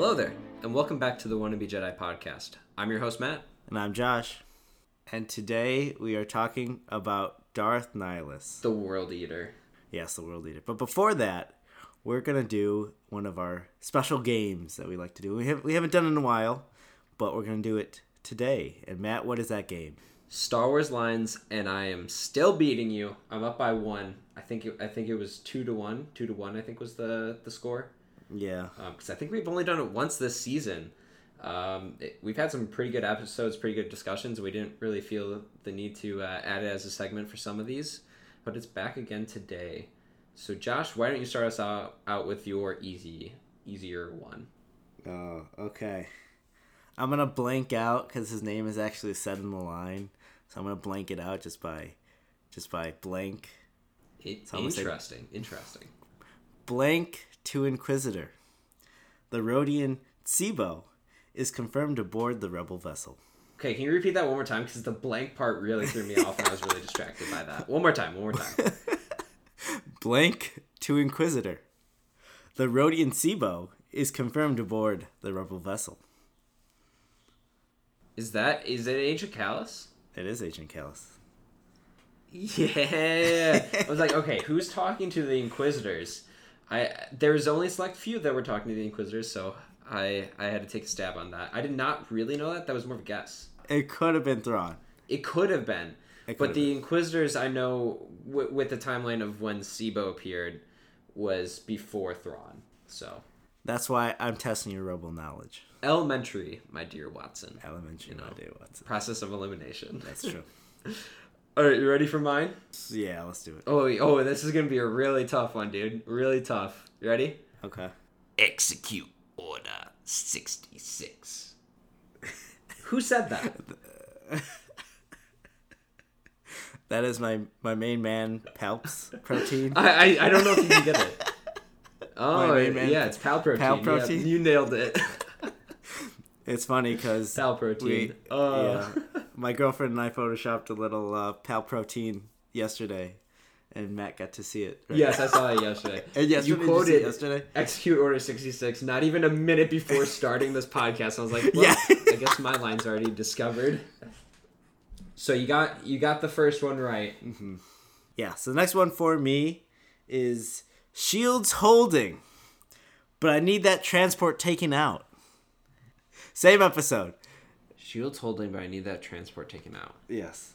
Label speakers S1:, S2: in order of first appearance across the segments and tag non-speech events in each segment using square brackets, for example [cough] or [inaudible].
S1: Hello there, and welcome back to the Wannabe Jedi podcast. I'm your host, Matt.
S2: And I'm Josh. And today we are talking about Darth Nihilus.
S1: The World Eater.
S2: Yes, the World Eater. But before that, we're going to do one of our special games that we like to do. We, have, we haven't done it in a while, but we're going to do it today. And Matt, what is that game?
S1: Star Wars lines, and I am still beating you. I'm up by one. I think it, I think it was two to one. Two to one. I think was the the score.
S2: Yeah.
S1: Because I think we've only done it once this season. Um, it, we've had some pretty good episodes, pretty good discussions. We didn't really feel the need to uh, add it as a segment for some of these, but it's back again today. So, Josh, why don't you start us out, out with your easy, easier one?
S2: Oh, okay. I'm gonna blank out because his name is actually said in the line, so I'm gonna blank it out just by, just by blank.
S1: It,
S2: So I'm say-
S1: interesting, interesting.
S2: Blank to Inquisitor. The Rodian Tseebo is confirmed aboard the rebel vessel.
S1: Okay, can you repeat that one more time? Because the blank part really threw me off, and I was really distracted by that. One more time, one more time. [laughs]
S2: Blank to Inquisitor. The Rodian Tseebo is confirmed aboard the rebel vessel.
S1: Is that is it Agent Kallus?
S2: It is Agent Kallus.
S1: Yeah. I was like, okay, who's talking to the Inquisitors? I there's only a select few that were talking to the Inquisitors, so I I had to take a stab on that. I did not really know that. That was more of a guess.
S2: It could have been Thrawn.
S1: It could have been, but the Inquisitors I know w- with the timeline of when Tseebo appeared was before Thrawn. So
S2: That's why I'm testing your rebel knowledge.
S1: elementary, my dear Watson.
S2: Elementary,
S1: You know.
S2: idea what's
S1: Process of elimination.
S2: That's true. [laughs]
S1: All right, you ready for mine?
S2: yeah, let's do it.
S1: Oh, oh, this is gonna be a really tough one, dude. Really tough. You ready?
S2: Okay.
S1: Execute Order 66. Who said that? [laughs] [laughs]
S2: That is my my main man Palps protein.
S1: I, I, I don't know if you can get it. [laughs] Oh, yeah, it's Pal Protein.
S2: Pal
S1: Yeah,
S2: Protein?
S1: you nailed it.
S2: It's funny because
S1: Pal Protein.
S2: We,
S1: Oh.
S2: yeah, my girlfriend and I photoshopped a little uh, Pal protein yesterday, and Matt got to see it. right?
S1: Yes, I saw it yesterday. [laughs]
S2: And yesterday,
S1: you
S2: you it
S1: quoted
S2: yesterday.
S1: Execute Order 66 not even a minute before [laughs] starting this podcast. I was like, well,
S2: Yeah.
S1: I guess my line's already discovered. So you got you got the first one right.
S2: Yeah. So the next one for me is Shields holding, but I need that transport taken out. Same episode.
S1: Shields holding, but I need that transport taken out.
S2: Yes.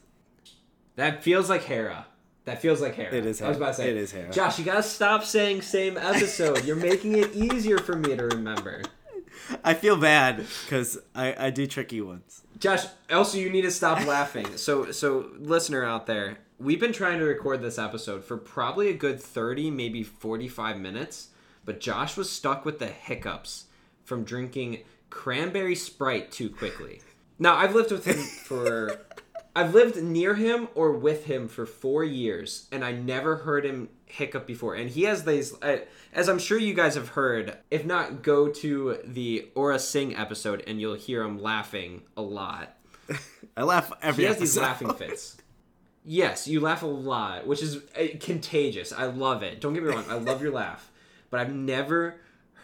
S1: That feels like Hera. That feels like Hera.
S2: It is Hera.
S1: I was about to say
S2: It is Hera.
S1: Josh, you gotta stop saying same episode. You're making it easier for me to remember. [laughs]
S2: I feel bad because I, I do tricky ones.
S1: Josh, also you need to stop [laughs] laughing. So so listener out there, we've been trying to record this episode for probably a good 30, maybe 45 minutes, but Josh was stuck with the hiccups from drinking cranberry sprite too quickly. Now, I've lived with him for [laughs] I've lived near him or with him for 4 years and I never heard him hiccup before. And he has these uh, as I'm sure you guys have heard, if not go to the Aurra Sing episode and you'll hear him laughing a lot. [laughs]
S2: I laugh every
S1: He has these laughing fits. Yes, you laugh a lot, which is uh, contagious. I love it. Don't get me wrong, I love your laugh, but I've never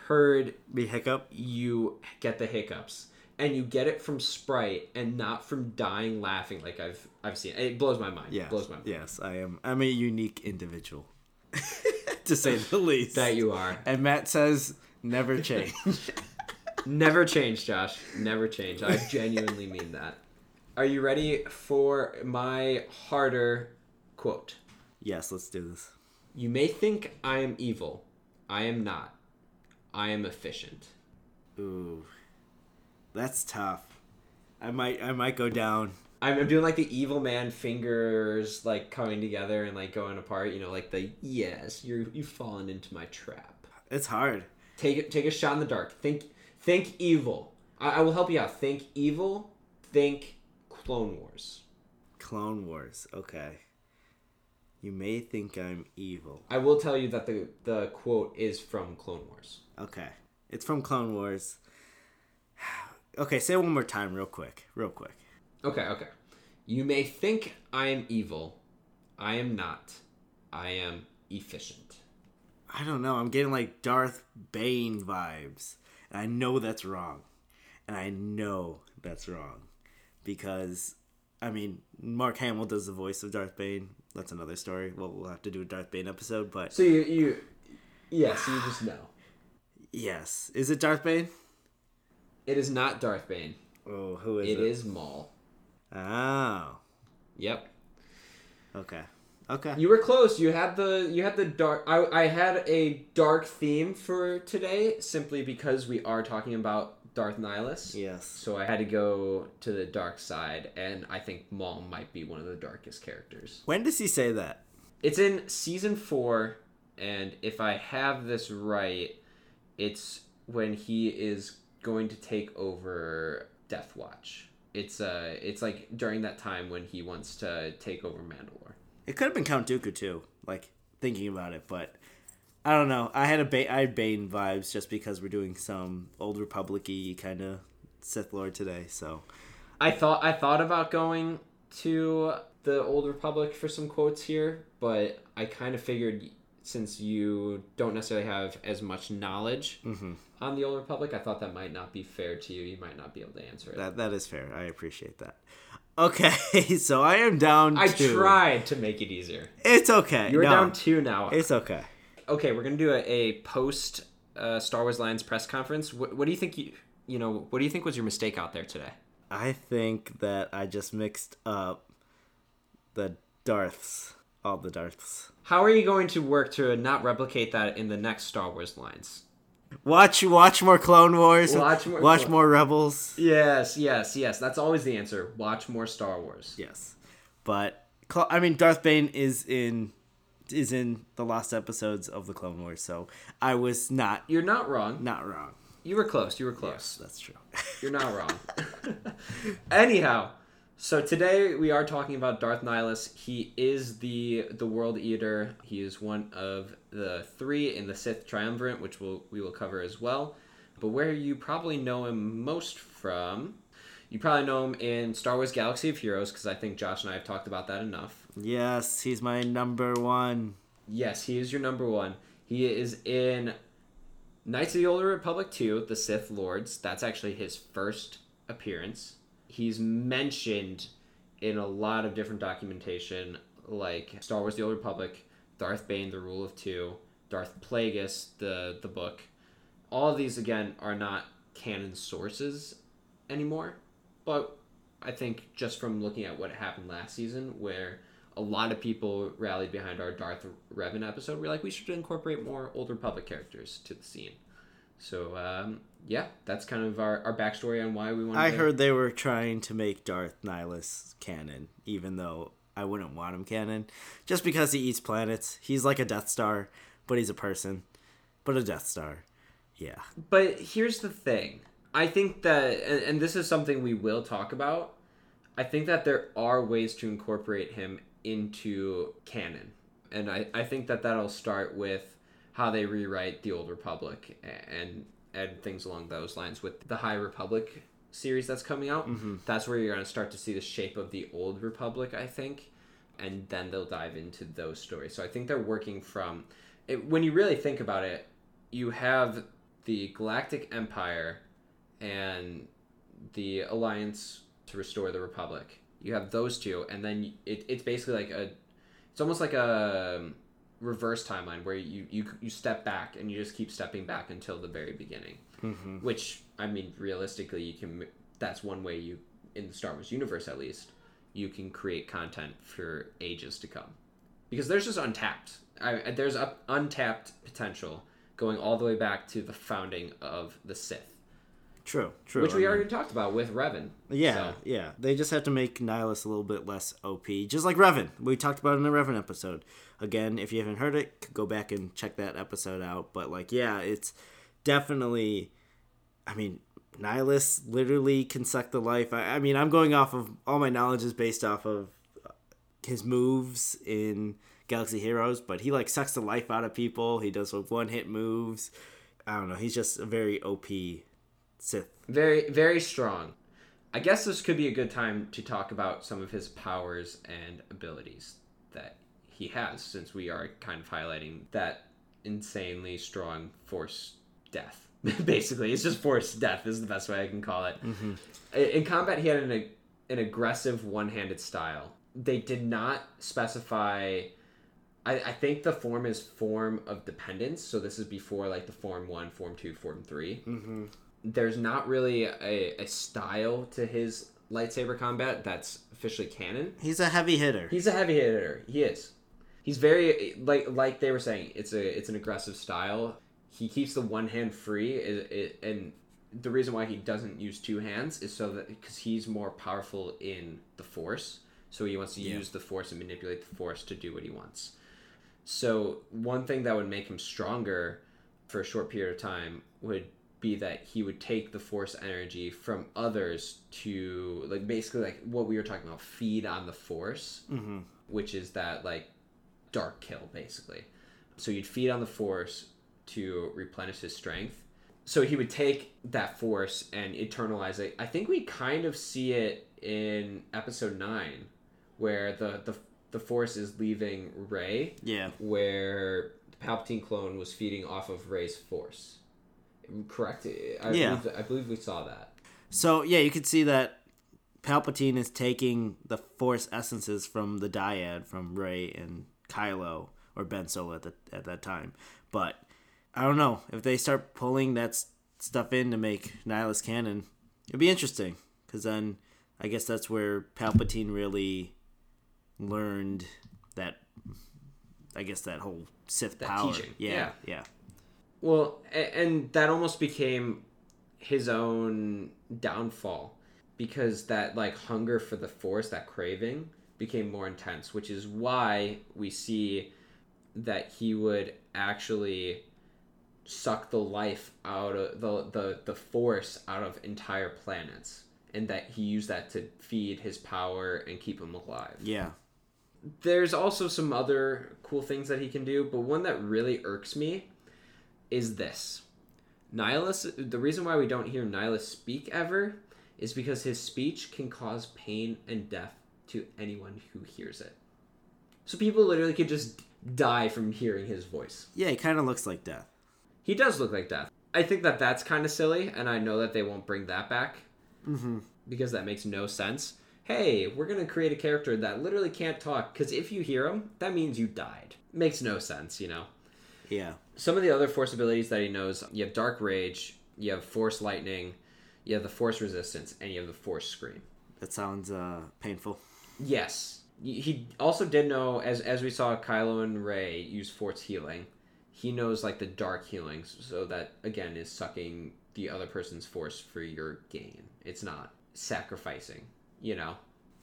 S1: heard
S2: Me hiccup.
S1: you get the hiccups, and you get it from Sprite and not from dying laughing like I've I've seen. It blows my mind.
S2: Yeah.
S1: blows my mind.
S2: Yes, I am. I'm a unique individual, [laughs] to say the least.
S1: That you are.
S2: And Matt says never change. [laughs]
S1: Never change, Josh. Never change. I genuinely mean that. Are you ready for my harder quote?
S2: yes, let's do this.
S1: You may think I am evil. I am not. I am efficient.
S2: Ooh, that's tough. I might I might go down.
S1: I'm, I'm doing like the evil man fingers like coming together and like going apart. You know, like the yes, you're you've fallen into my trap.
S2: It's hard.
S1: Take it. Take a shot in the dark. Think. Think evil. I, I will help you out. Think evil. Think Clone Wars.
S2: Clone Wars. Okay. You may think I'm evil.
S1: I will tell you that the the quote is from Clone Wars.
S2: Okay. It's from Clone Wars. Okay, say it one more time, real quick. Real quick.
S1: Okay, okay. You may think I am evil. I am not. I am efficient.
S2: I don't know. I'm getting like Darth Bane vibes. And I know that's wrong. And I know that's wrong. Because, I mean, Mark Hamill does the voice of Darth Bane. That's another story. Well, we'll have to do a Darth Bane episode, but
S1: So you you yes, you just know. [sighs]
S2: yes. Is it Darth Bane?
S1: It is not Darth Bane.
S2: Oh, who is
S1: It
S2: it?
S1: is Maul.
S2: Oh,
S1: Yep.
S2: okay. Okay.
S1: You were close. You had the you had the dark. I I had a dark theme for today simply because we are talking about Darth Nihilus.
S2: yes.
S1: So I had to go to the dark side, and I think Maul might be one of the darkest characters.
S2: When does he say that?
S1: It's in season four, and if I have this right, it's when he is going to take over Death Watch. It's uh, it's like during that time when he wants to take over Mandalore.
S2: It could have been Count Dooku too. Like thinking about it, but I don't know. I had a ba- I had Bane vibes just because we're doing some old Republic-y kind of Sith Lord today. So
S1: I thought I thought about going to the Old Republic for some quotes here, but I kind of figured since you don't necessarily have as much knowledge on the Old Republic, I thought that might not be fair to you. You might not be able to answer it.
S2: that that is fair. I appreciate that. Okay, [laughs] so I am down.
S1: I
S2: two.
S1: tried to make it easier.
S2: It's okay.
S1: You're
S2: no,
S1: down two now.
S2: It's okay.
S1: Okay, we're gonna do a, a post uh, Star Wars lines press conference. What, what do you think? You you know what do you think was your mistake out there today?
S2: I think that I just mixed up the Darths, all the Darths.
S1: How are you going to work to not replicate that in the next Star Wars lines?
S2: Watch, watch more Clone Wars.
S1: Watch more
S2: watch
S1: Clone-
S2: more Rebels.
S1: Yes, yes, yes. That's always the answer. Watch more Star Wars.
S2: Yes, but I mean, Darth Bane is in is in the last episodes of the Clone Wars, so I was not
S1: You're not wrong.
S2: not wrong.
S1: You were close. You were close.
S2: Yes, That's true.
S1: You're not wrong. [laughs] [laughs] Anyhow, so today we are talking about Darth Nihilus. He is the the World Eater. He is one of the three in the Sith Triumvirate, which we'll, we will cover as well. But where you probably know him most from, you probably know him in Star Wars Galaxy of Heroes, because I think Josh and I have talked about that enough.
S2: yes, he's my number one.
S1: Yes, he is your number one. He is in Knights of the Old Republic 2, The Sith Lords. That's actually his first appearance. He's mentioned in a lot of different documentation, like Star Wars The Old Republic, Darth Bane, The Rule of Two, Darth Plagueis, the, the book. All of these, again, are not canon sources anymore. But I think just from looking at what happened last season, where a lot of people rallied behind our Darth Revan episode, we're like, we should incorporate more Old Republic characters to the scene. So, um, yeah, that's kind of our, our backstory on why we wanted
S2: I
S1: to...
S2: heard they were trying to make Darth Nihilus canon, even though I wouldn't want him canon, just because he eats planets. He's like a Death Star, but he's a person, but a Death Star. Yeah.
S1: But here's the thing. I think that, and, and this is something we will talk about, I think that there are ways to incorporate him into canon. And I, I think that that'll start with how they rewrite the Old Republic and and things along those lines with the High Republic series that's coming out. Mm-hmm. That's where you're going to start to see the shape of the Old Republic, I think. And then they'll dive into those stories. So I think they're working from it, when you really think about it, you have the Galactic Empire and the Alliance to restore the Republic. You have those two, and then it, it's basically like a, it's almost like a reverse timeline where you, you you step back and you just keep stepping back until the very beginning.
S2: Mm-hmm.
S1: Which I mean, realistically, you can. That's one way you in the Star Wars universe, at least, you can create content for ages to come, because there's just untapped. I, there's up, untapped potential going all the way back to the founding of the Sith,
S2: True. True.
S1: which
S2: I
S1: we
S2: mean-
S1: already talked about with Revan.
S2: Yeah,
S1: So-
S2: yeah. They just have to make Nihilus a little bit less OP, just like Revan. We talked about it in the Revan episode. Again, if you haven't heard it, go back and check that episode out. But like, yeah, it's definitely. I mean, Nihilus literally can suck the life. I, I mean, I'm going off of all my knowledge is based off of his moves in Galaxy Heroes, but he like sucks the life out of people. He does like one hit moves. I don't know. He's just a very OP Sith.
S1: Very, very strong. I guess this could be a good time to talk about some of his powers and abilities that he has, since we are kind of highlighting that insanely strong force death [laughs] Basically, it's just force death is the best way I can call it. I- In combat, he had an an aggressive one-handed style. They did not specify. I, I think the form is form of dependence. So this is before like the form one, form two, form 3 Mm-hmm. There's not really a, a style to his lightsaber combat that's officially canon.
S2: He's a heavy hitter.
S1: He's a heavy hitter. He is. He's very like like they were saying. It's a it's an aggressive style. He keeps the one hand free, it, it, and the reason why he doesn't use two hands is so that because he's more powerful in the force. So he wants to
S2: Yeah.
S1: use the force and manipulate the force to do what he wants. So one thing that would make him stronger for a short period of time would be that he would take the force energy from others to like basically like what we were talking about feed on the force
S2: mm-hmm.
S1: which is that like dark kill basically so you'd feed on the force to replenish his strength so he would take that force and eternalize it i think we kind of see it in episode 9 where the the, the force is leaving Rey
S2: Yeah.
S1: where the palpatine clone was feeding off of Rey's force correct I
S2: Yeah.
S1: believe, i believe we saw that
S2: So yeah, you could see that Palpatine is taking the Force essences from the Dyad, from Rey and Kylo or Ben Solo at the, at that time. But I don't know if they start pulling that stuff in to make Nihilus canon. It'd be interesting because then I guess that's where Palpatine really learned that. I guess that whole Sith
S1: That
S2: power.
S1: teaching,
S2: Yeah,
S1: yeah.
S2: yeah,
S1: Well, and that almost became his own downfall because that like hunger for the force, that craving became more intense, which is why we see that he would actually suck the life out of the the, the force out of entire planets and that he used that to feed his power and keep him alive
S2: yeah.
S1: there's also some other cool things that he can do, but one that really irks me is this. Nihilus, the reason why we don't hear Nihilus speak ever is because his speech can cause pain and death to anyone who hears it. So people literally could just die from hearing his voice.
S2: Yeah, he kind of looks like death.
S1: He does look like death. I think that that's kind of silly, and I know that they won't bring that back
S2: Mm-hmm.
S1: because that makes no sense. Hey, we're gonna create a character that literally can't talk because if you hear him, that means you died. Makes no sense, you know.
S2: Yeah.
S1: Some of the other force abilities that he knows, you have Dark Rage, you have Force Lightning, you have the Force Resistance, and you have the Force Scream.
S2: That sounds uh, painful.
S1: Yes, he also did know as as we saw Kylo and Rey use Force Healing. He knows like the Dark Healing, so that again is sucking the other person's force for your gain. It's not sacrificing, you know.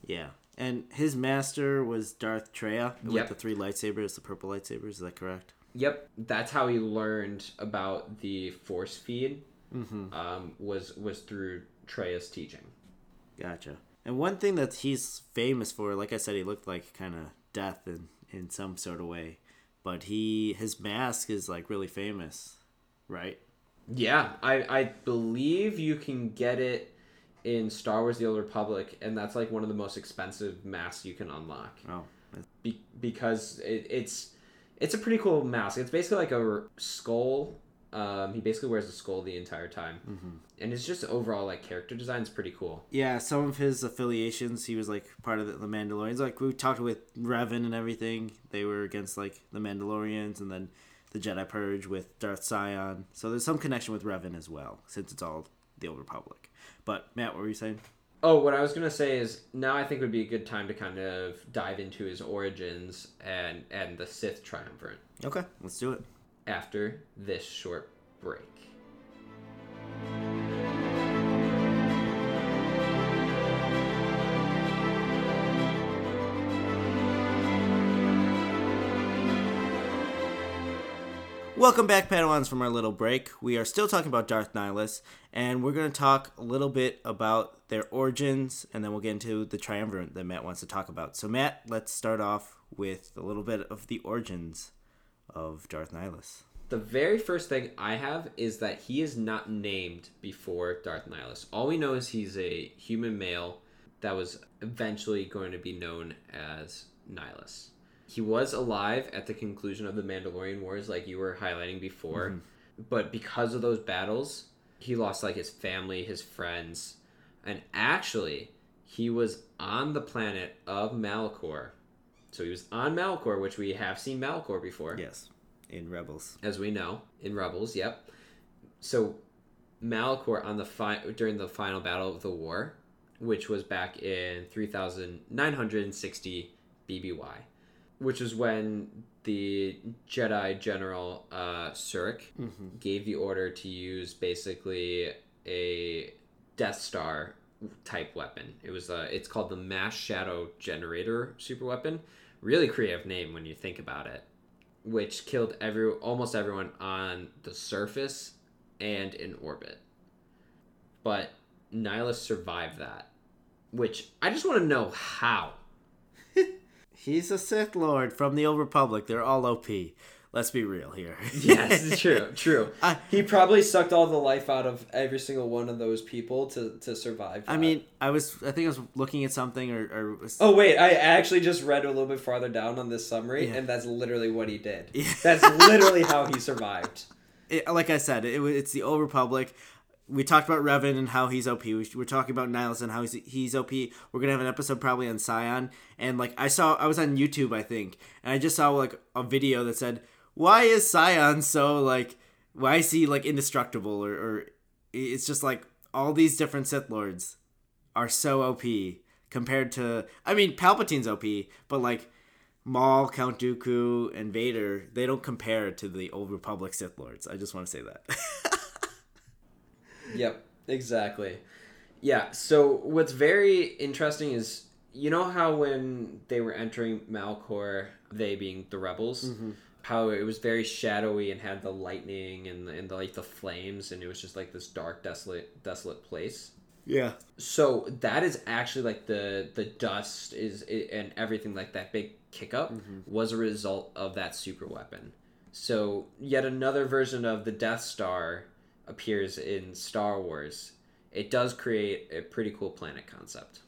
S2: Yeah. And his master was Darth Traya with
S1: Yep.
S2: the three lightsabers, the purple lightsabers. Is that correct?
S1: Yep, that's how he learned about the force feed.
S2: Mm-hmm.
S1: Um, was was through Traya's teaching.
S2: Gotcha. And one thing that he's famous for, like I said, he looked like kind of death in in some sort of way, but he his mask is like really famous, right?
S1: Yeah, I I believe you can get it in Star Wars: The Old Republic, and that's like one of the most expensive masks you can unlock.
S2: Oh,
S1: Be- because it, it's it's a pretty cool mask. It's basically like a r- skull. Um, he basically wears a skull the entire time,
S2: Mm-hmm.
S1: and it's just overall like character design is pretty cool.
S2: yeah. Some of his affiliations, he was like part of the, the Mandalorians. Like we talked with Revan and everything. They were against like the Mandalorians, and then the Jedi Purge with Darth Sion. So there's some connection with Revan as well, since it's all the Old Republic. But Matt, what were you saying?
S1: Oh, what I was gonna say is now I think would be a good time to kind of dive into his origins and and the Sith triumvirate
S2: Okay, let's do it.
S1: after this short break.
S2: Welcome back, Padawans, from our little break. We are still talking about Darth Nihilus, and we're going to talk a little bit about their origins, and then we'll get into the triumvirate that Matt wants to talk about. So, Matt, let's start off with a little bit of the origins of Darth Nihilus.
S1: The very first thing I have is that he is not named before Darth Nihilus. All we know is he's a human male that was eventually going to be known as Nihilus. He was alive at the conclusion of the Mandalorian Wars, like you were highlighting before, mm-hmm. but because of those battles, he lost like his family, his friends, and actually, he was on the planet of Malachor. So he was on Malachor, which we have seen Malachor before,
S2: Yes, in Rebels.
S1: as we know in Rebels. Yep. So Malachor on the fi- during the final battle of the war, which was back in 3960 BBY, which is when the Jedi General uh, Surik gave the order to use basically a Death Star type weapon. It was uh, it's called the Mass Shadow Generator super weapon. Really creative name when you think about it. Which killed every almost everyone on the surface and in orbit. But Nihilus survived that. Which I just want to know how.
S2: He's a Sith Lord from the Old Republic. They're all OP. Let's be real here. [laughs]
S1: Yes, true, [laughs] true.
S2: I-
S1: he probably sucked all the life out of every single one of those people to, to survive.
S2: I mean, I was. I think I was looking at something, or, or
S1: Oh wait, I actually just read a little bit farther down on this summary,
S2: Yeah.
S1: and that's literally what he did.
S2: Yeah.
S1: That's literally how he survived. [laughs]
S2: it, like I said, it, it's the Old Republic. We talked about Revan and how he's OP. We, we're talking about Niles and how he's, he's OP. We're gonna have an episode probably on Sion. And like I saw, I was on YouTube, I think, and I just saw like a video that said, "Why is Sion so like? Why is he like indestructible?" Or, or it's just like all these different Sith Lords are so OP compared to. I mean, Palpatine's OP, but like Maul, Count Dooku, and Vader, they don't compare to the Old Republic Sith Lords. I just want to say that. [laughs]
S1: Yep, exactly. Yeah, so what's very interesting is you know how when they were entering Malachor, they being the rebels, mm-hmm. how it was very shadowy and had the lightning and the, and the, like the flames and it was just like this dark desolate desolate place.
S2: yeah.
S1: So that is actually like the the dust is and everything like that big kick up mm-hmm. was a result of that super weapon. So yet another version of the Death Star appears in Star Wars. It does create a pretty cool planet concept.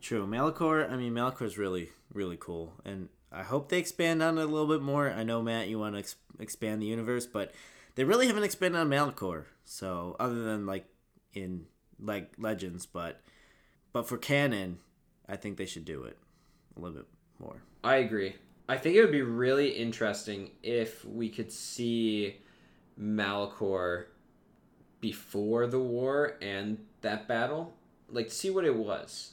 S2: True. Malachor, I mean, Malachor is really, really cool. And I hope they expand on it a little bit more. I know, Matt, you want to ex- expand the universe, but they really haven't expanded on Malachor. So, other than like in like Legends, but but for canon, I think they should do it a little bit more.
S1: I agree. I think it would be really interesting if we could see Malachor before the war and that battle, like see what it was.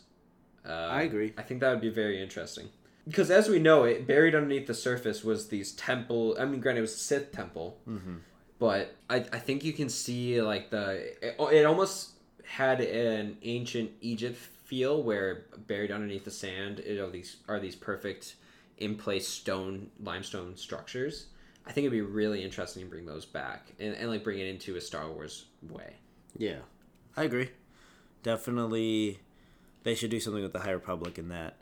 S1: Uh,
S2: I agree.
S1: I think that would be very interesting because, as we know, it buried underneath the surface was these temple. I mean, granted, it was a Sith temple,
S2: Mm-hmm.
S1: but I, I think you can see like the it, it almost had an ancient Egypt feel where buried underneath the sand it are these are these perfect in place stone limestone structures. I think it'd be really interesting to bring those back and, and like bring it into a Star Wars way.
S2: Yeah, I agree. Definitely, they should do something with the High Republic in that.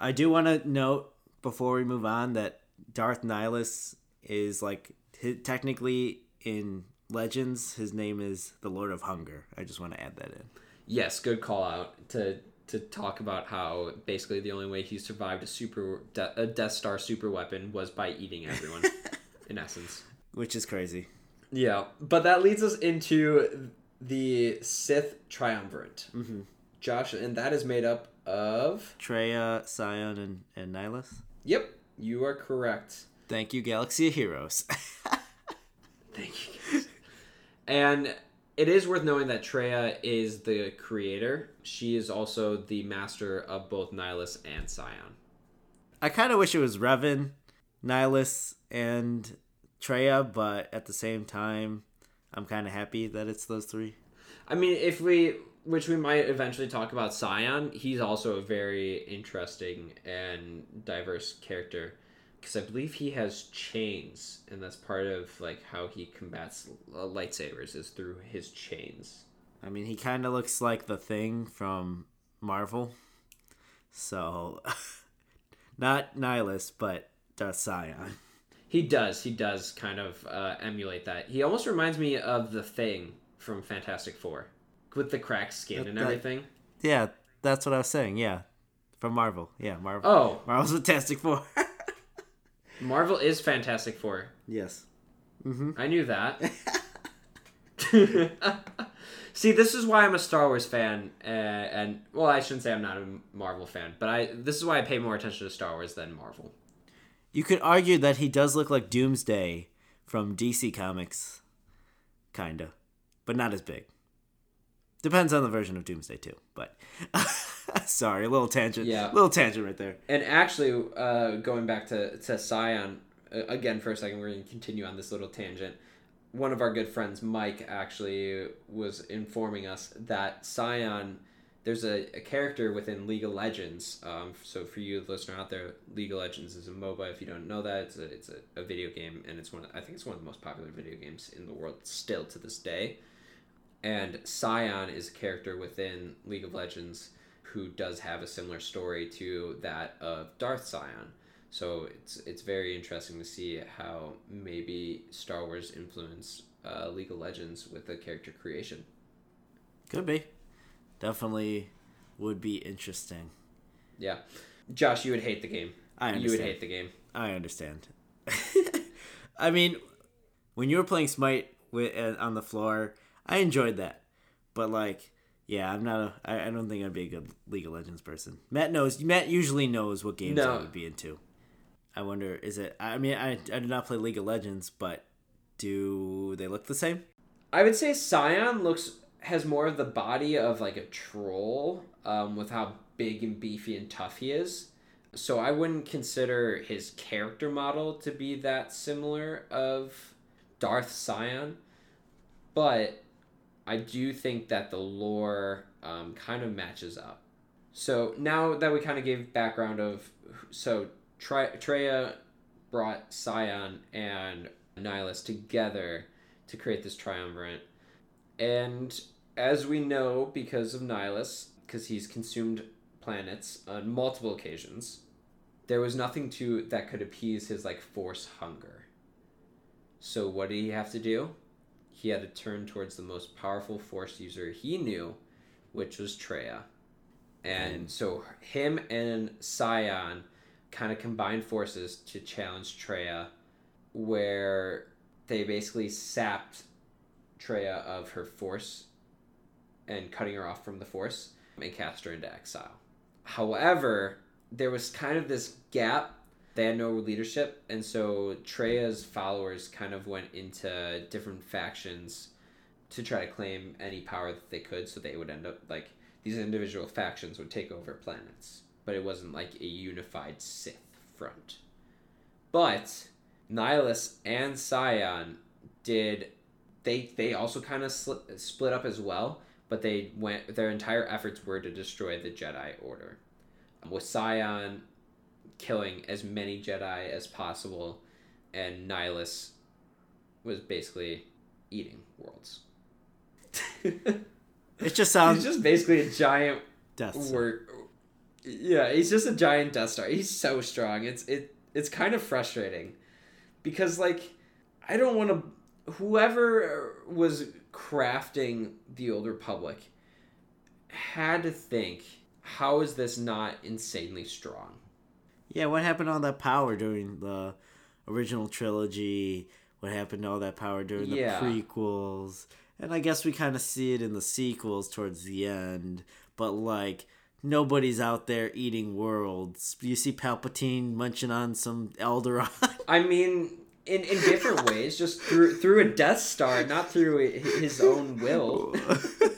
S2: I do want to note before we move on that Darth Nihilus is like hi technically in Legends, his name is the Lord of Hunger. I just want to add that in.
S1: Yes, good call out to to talk about how basically the only way he survived a super de- a Death Star super weapon was by eating everyone, [laughs] in essence.
S2: Which is crazy.
S1: Yeah, but that leads us into the Sith triumvirate,
S2: Mm-hmm.
S1: Josh, and that is made up of.
S2: Traya, Sion, and, and Nihilus.
S1: Yep, you are correct.
S2: Thank you, Galaxy of Heroes. [laughs]
S1: Thank you. And it is worth knowing that Traya is the creator. She is also the master of both Nihilus and Sion.
S2: I kind of wish it was Revan, Nihilus, and Traya, but at the same time, I'm kind of happy that it's those three.
S1: I mean, if we, which we might eventually talk about Sion, he's also a very interesting and diverse character because I believe he has chains, and that's part of like how he combats uh, lightsabers is through his chains.
S2: I mean, he kind of looks like the thing from Marvel. So, [laughs] not Nihilus, but Darth Sion.
S1: He does, he does kind of uh, emulate that. He almost reminds me of the Thing from Fantastic Four, with the cracked skin
S2: That-
S1: and
S2: that-
S1: everything.
S2: Yeah, that's what I was saying. Yeah, from Marvel. Yeah, Marvel.
S1: Oh,
S2: Marvel's Fantastic Four. [laughs]
S1: Marvel is Fantastic Four.
S2: yes.
S1: I knew that. [laughs] See, this is why I'm a Star Wars fan, uh, and well, I shouldn't say I'm not a Marvel fan, but I this is why I pay more attention to Star Wars than Marvel.
S2: You could argue that he does look like Doomsday from DC Comics, kinda, but not as big. Depends on the version of Doomsday too. But [laughs] sorry, a little tangent.
S1: Yeah.
S2: little tangent right there.
S1: And actually, uh, going back to to Sion uh, again for a second, we're going to continue on this little tangent. One of our good friends, Mike, actually was informing us that Sion, there's a, a character within League of Legends. Um, so for you, listener out there, League of Legends is a MOBA. If you don't know that, it's a it's a, a video game, and it's one. Of, I think it's one of the most popular video games in the world still to this day. And Sion is a character within League of Legends who does have a similar story to that of Darth Sion. So it's it's very interesting to see how maybe Star Wars influenced uh, League of Legends with the character creation.
S2: Could be. Definitely would be interesting.
S1: Yeah, Josh, you would hate the game.
S2: I
S1: You would hate the game.
S2: I understand. [laughs] I mean, when you were playing Smite with, uh, on the floor, I enjoyed that. But like, yeah, I'm not a. I, I don't think I'd be a good League of Legends person. Matt knows. Matt usually knows what games I would be into. I wonder, is it? I mean, I I did not play League of Legends, but do they look the same?
S1: I would say Sion looks has more of the body of like a troll, um, with how big and beefy and tough he is. So I wouldn't consider his character model to be that similar of Darth Sion, but I do think that the lore um, kind of matches up. So now that we kind of gave background of so Tre- Traya brought Sion and Nihilus together to create this triumvirate. And as we know, because of Nihilus, because he's consumed planets on multiple occasions, there was nothing to that could appease his like force hunger. So what did he have to do? He had to turn towards the most powerful force user he knew, which was Traya. And hmm. so him and Sion kind of combined forces to challenge Traya, where they basically sapped Traya of her force and cutting her off from the force and cast her into exile. However, there was kind of this gap. They had no leadership, and so Traya's followers kind of went into different factions to try to claim any power that they could, so they would end up like these individual factions would take over planets, but it wasn't like a unified Sith front. But Nihilus and Sion did they they also kind of sli- split up as well, but they went their entire efforts were to destroy the Jedi Order. Um, with Sion killing as many Jedi as possible, and Nihilus was basically eating worlds. [laughs]
S2: It just sounds
S1: He's just basically a giant
S2: death. Star.
S1: Yeah, he's just a giant Death Star. He's so strong. It's it it's kind of frustrating because like I don't want to. Whoever was crafting the Old Republic had to think, how is this not insanely strong?
S2: Yeah, what happened to all that power during the original trilogy? What happened to all that power during the
S1: Yeah.
S2: prequels? And I guess we kind of see it in the sequels towards the end, but like nobody's out there eating worlds. You see Palpatine munching on some Alderaan. [laughs]
S1: I mean, in, in different ways, just through through a Death Star, not through his own will.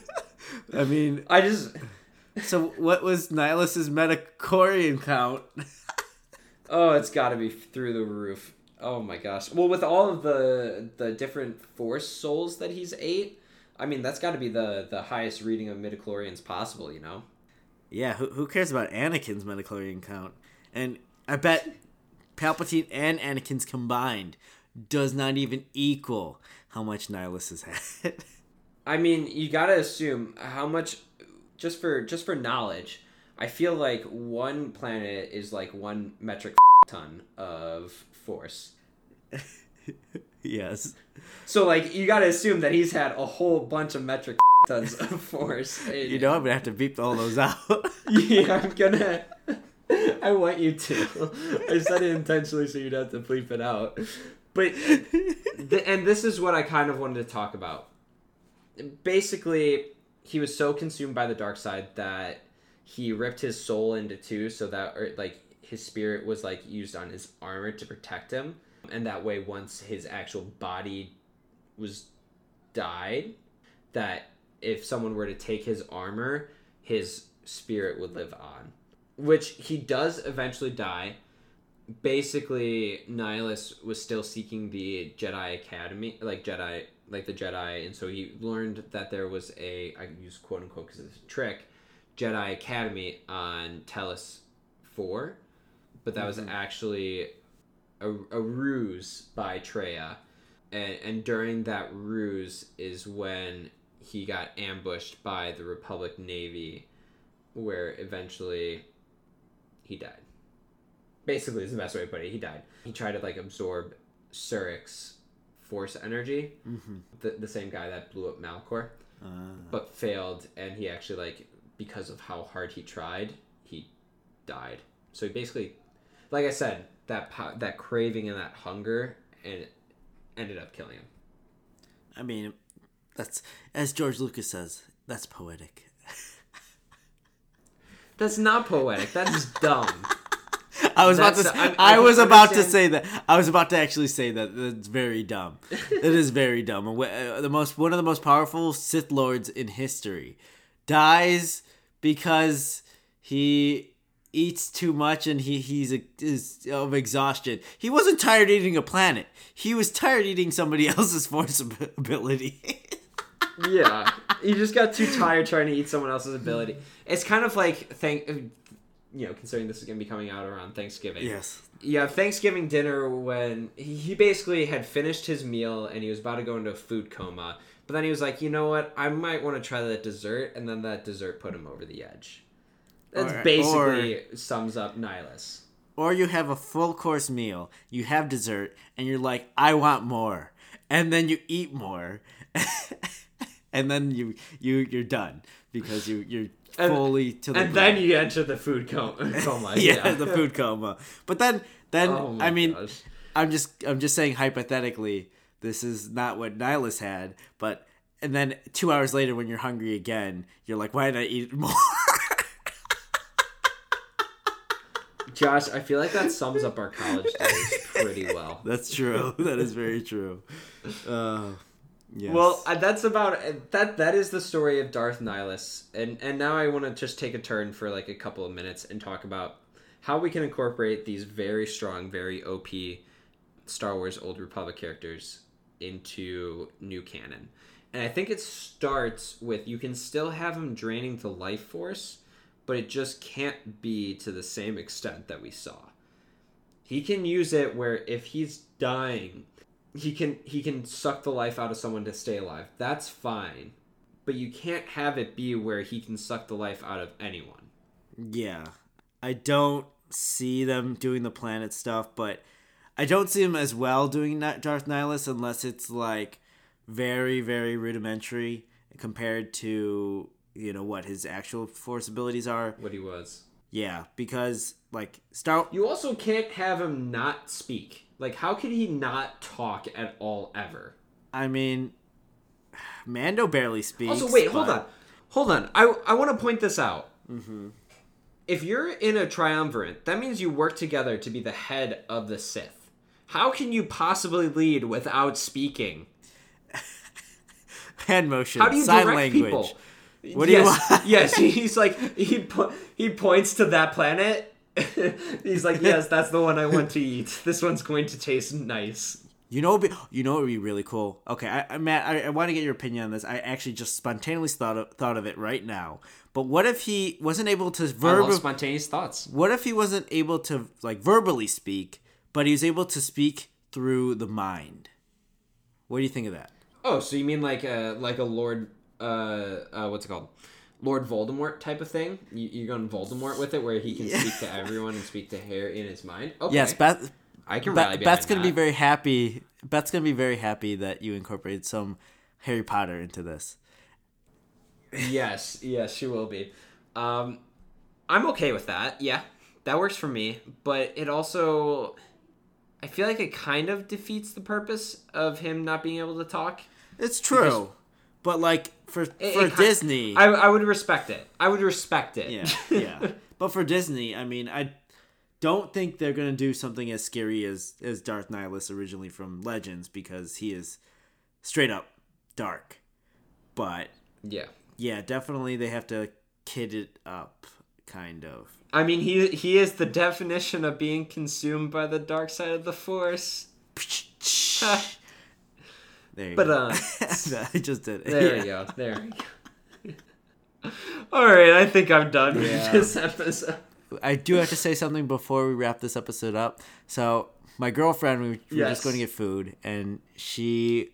S1: [laughs]
S2: I mean,
S1: I just
S2: so what was Nihilus's midichlorian count? [laughs]
S1: Oh, it's got to be through the roof. Oh my gosh. Well, with all of the the different force souls that he's ate, I mean, that's got to be the the highest reading of midichlorians possible, you know?
S2: Yeah, who, who cares about Anakin's midichlorian count? And I bet Palpatine and Anakin's combined does not even equal how much Nihilus has had.
S1: I mean, you got to assume how much just for just for knowledge, I feel like one planet is like 1 metric ton of force. [laughs]
S2: yes.
S1: So like you got to assume that he's had a whole bunch of metric tons of force. [laughs]
S2: You know I'm gonna have to beep all those out. [laughs]
S1: Yeah, I'm gonna. [laughs] I want you to. I said it intentionally so you'd have to bleep it out. But, and this is what I kind of wanted to talk about. basically he was so consumed by the dark side that he ripped his soul into two so that or like his spirit was like used on his armor to protect him and that way once his actual body was died that if someone were to take his armor his spirit would live on which he does eventually die. Basically Nihilus was still seeking the Jedi Academy, like Jedi, like the Jedi, and so he learned that there was a I use quote unquote because it's a trick, Jedi Academy on Telos Four, but that was mm-hmm. actually a, a ruse by Traya, and and during that ruse is when he got ambushed by the Republic Navy, where eventually he died basically is the best way to put it. He died. He tried to like absorb Surik's force energy, mm-hmm. the, the same guy that blew up Malachor, ah. but failed, and he actually like because of how hard he tried, he died. So he basically, like I said, that po- that craving and that hunger, and it ended up killing him.
S2: I mean, that's as George Lucas says. That's poetic.
S1: That's not poetic. That's dumb.
S2: I was about to.
S1: That's- I- I
S2: I, was about to say that. I was about to actually say that. It's very dumb. it is very dumb. Uh, The most one of the most powerful Sith lords in history dies because he eats too much and he he's a, is of exhaustion. He wasn't tired eating a planet. He was tired eating somebody [laughs] else's force ability.
S1: yeah, he just got too tired trying to eat someone else's ability. It's kind of like thank, uh, you know, considering this is gonna be coming out around Thanksgiving.
S2: yes.
S1: Yeah, Thanksgiving dinner when he basically had finished his meal and he was about to go into a food coma. But then he was like, you know what? I might want to try that dessert, and then that dessert put him over the edge. That's
S2: Or-
S1: basically sums up Nihilus.
S2: Or you have a full course meal, you have dessert, and you're like, I want more. And then you eat more. [laughs] and then you you you're done because you you're
S1: And-
S2: fully to the
S1: And then you enter the food [laughs] coma. [laughs] coma
S2: yeah, the food coma. But then then
S1: Oh
S2: I mean
S1: gosh.
S2: I'm just I'm just saying hypothetically this is not what Nihilus had, but and then 2 hours later when you're hungry again, you're like why did I eat more? [laughs]
S1: Josh, I feel like that sums up our college days pretty well.
S2: That's true. that is very true. Uh, yes.
S1: Well, uh, that's about that. That is the story of Darth Nihilus, and and now I want to just take a turn for like a couple of minutes and talk about how we can incorporate these very strong, very OP Star Wars Old Republic characters into new canon. And I think it starts with you can still have him draining the life force, but it just can't be to the same extent that we saw. He can use it where if he's dying, he can he can suck the life out of someone to stay alive. That's fine. But you can't have it be where he can suck the life out of anyone.
S2: Yeah. I don't see them doing the planet stuff, but I don't see them as well doing that Darth Nihilus unless it's like very, very rudimentary compared to, you know, what his actual force abilities are.
S1: What he was.
S2: Yeah, because like Star
S1: You also can't have him not speak. Like how could he not talk at all ever?
S2: I mean Mando barely speaks.
S1: Also, wait, hold on, hold on. I I want to point this out. Mm-hmm. If you're in a triumvirate, that means you work together to be the head of the Sith. How can you possibly lead without speaking? [laughs]
S2: hand motion,
S1: How do you
S2: sign
S1: direct
S2: language.
S1: people?
S2: What do you
S1: yes,
S2: want?
S1: yes, [laughs] he's like he po- he points to that planet. [laughs] he's like, yes, that's the one I want to eat. This one's going to taste nice.
S2: You know, what'd be- you know, what would be really cool. Okay, I, I Matt, I, I want to get your opinion on this. I actually just spontaneously thought of, thought of it right now. But what if he wasn't able to
S1: I love
S2: verbal?
S1: spontaneous thoughts.
S2: What if he wasn't able to like verbally speak, but he was able to speak through the mind? What do you think of that?
S1: Oh, so you mean like a like a Lord, uh, uh what's it called? Lord Voldemort type of thing. You, you're going Voldemort with it, where he can speak to everyone and speak to Harry in his mind. Okay.
S2: Yes, Beth.
S1: I can
S2: Beth Beth's gonna be very happy. Beth's gonna be very happy that you incorporated some Harry Potter into this.
S1: yes, yes, she will be. Um, I'm okay with that. Yeah, that works for me. But it also, I feel like it kind of defeats the purpose of him not being able to talk.
S2: It's true, But like for
S1: It-
S2: for
S1: it
S2: Disney,
S1: I, I would respect it. I would respect it.
S2: yeah, [laughs] yeah. But for Disney, I mean, I don't think they're gonna do something as scary as as Darth Nihilus originally from Legends because he is straight up dark. But
S1: yeah.
S2: yeah, definitely they have to kid it up, kind of.
S1: I mean, he he is the definition of being consumed by the dark side of the force. [laughs] [laughs]
S2: There you
S1: But
S2: go.
S1: uh, [laughs]
S2: I just did it.
S1: there
S2: Yeah.
S1: we go. There we go. [laughs] All right, I think I'm done with this episode.
S2: I do have to say something before we wrap this episode up. So my girlfriend, we, we were
S1: Yes.
S2: just going to get food, and she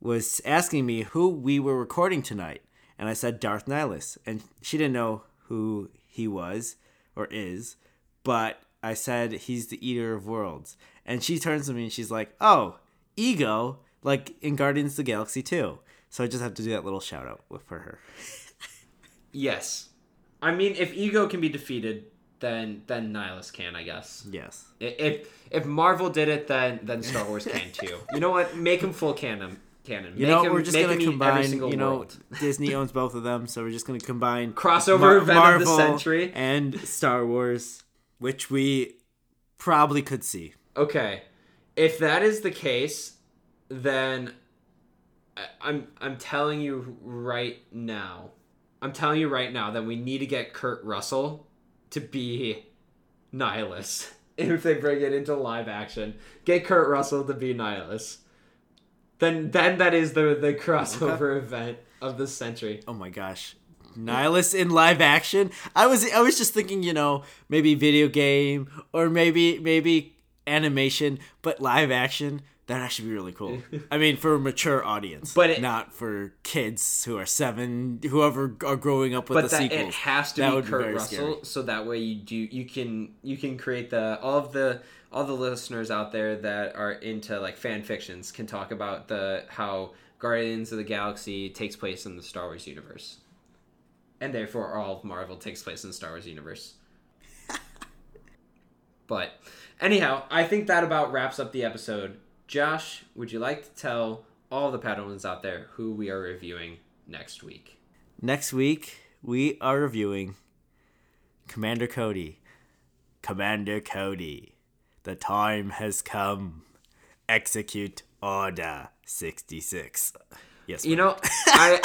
S2: was asking me who we were recording tonight, and I said Darth Nihilus, and she didn't know who he was or is, but I said he's the Eater of Worlds, and she turns to me and she's like, "Oh, Ego, like in Guardians of the Galaxy 2." So I just have to do that little shout out for her.
S1: Yes, I mean, if ego can be defeated, then then Nihilus can, I guess.
S2: Yes.
S1: If if Marvel did it, then then Star Wars can [laughs] too. You know what? Make him full canon. Canon.
S2: You
S1: Make
S2: know,
S1: him-
S2: we're just gonna
S1: him eat every
S2: combine. You know,
S1: world. [laughs]
S2: Disney owns both of them, so we're just gonna combine
S1: Crossover event of the century.
S2: and Star Wars, which we probably could see.
S1: Okay, if that is the case, then I'm I'm telling you right now, I'm telling you right now that we need to get Kurt Russell to be Nihilus. [laughs] If they bring it into live action, get Kurt Russell to be Nihilus. Then then that is the the crossover event of the century.
S2: Oh my gosh, Nihilus in live action. I was I was just thinking, you know, maybe video game or maybe maybe animation, but live action. That actually be really cool. [laughs] I mean, for a mature audience,
S1: But it-
S2: not for kids who are seven, whoever are growing up with
S1: but
S2: the
S1: that
S2: sequels.
S1: it has to
S2: That
S1: be
S2: would be
S1: Kurt Russell,
S2: scary.
S1: so that way you do you can you can create the all of the all the listeners out there that are into like fan fictions can talk about the how Guardians of the Galaxy takes place in the Star Wars universe, and therefore all of Marvel takes place in the Star Wars universe. [laughs] but anyhow, I think that about wraps up the episode. Josh, would you like to tell all the Padawans out there who we are reviewing next week?
S2: Next week, we are reviewing Commander Cody. Commander Cody, the time has come. Execute Order 66. Yes.
S1: You know, [laughs] I,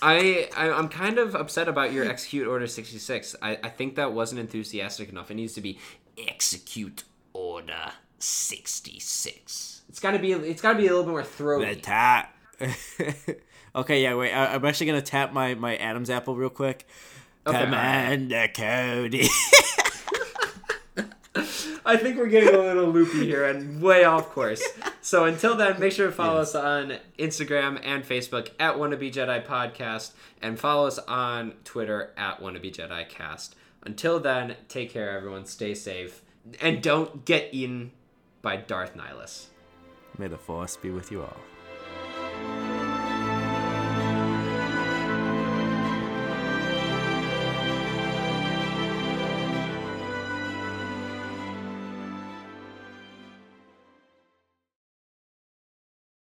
S1: I, I, I'm kind of upset about your execute order 66. I, I think that wasn't enthusiastic enough. It needs to be execute order 66. It's gotta be, it's gotta be a little bit more throaty.
S2: the tap. [laughs] okay, yeah, wait. I, I'm actually gonna tap my my Adam's apple real quick.
S1: Okay.
S2: Commander Cody. [laughs]
S1: I think we're getting a little loopy here and way off course. [laughs] So until then, make sure to follow us on Instagram and Facebook at Wannabe Jedi Podcast and follow us on Twitter at Wannabe Jedi Cast. Until then, take care, everyone. Stay safe. And don't get eaten by Darth Nihilus.
S2: May the force be with you all.